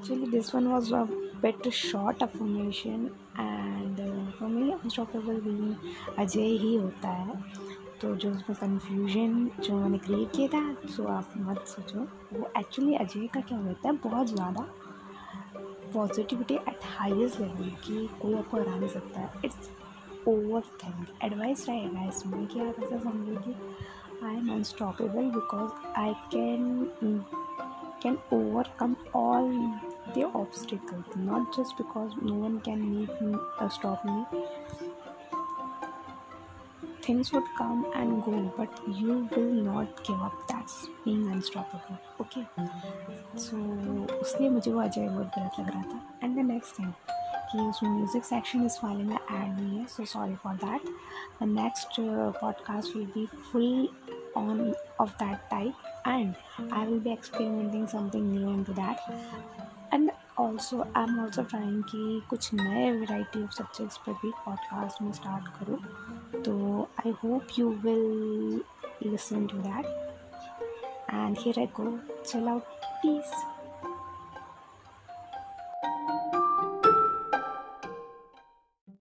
actually this one was a bit short affirmation and uh, for me unstoppable being Ajay ही होता है। तो जो उसमें कन्फ्यूज़न जो मैंने क्रिएट किया था सो आप मत सोचो। वो एक्चुअली अजय का क्या होता है बहुत ज़्यादा पॉजिटिविटी एट हाईएस्ट लेवल की कोई आपको हरा नहीं सकता। है इट्स ओवर थिंक एडवाइस रहेगा गाइस में कि आप ऐसा समझो कि I am unstoppable because I can can overcome all the obstacles not just because no one can meet me or stop me things would come and go but you will not give up that's being unstoppable okay so उसलिए मुझे वो अजय बहुत गलत लग रहा था and the next thing कि उसमें music section इस वाले में ऐड नहीं है so sorry for that the next podcast will be full on of that type and i will be experimenting something new into that and also i'm also trying कि कुछ नए variety of subjects पर भी podcast में start करूँ तो i hope you will listen to that and here i go chill out peace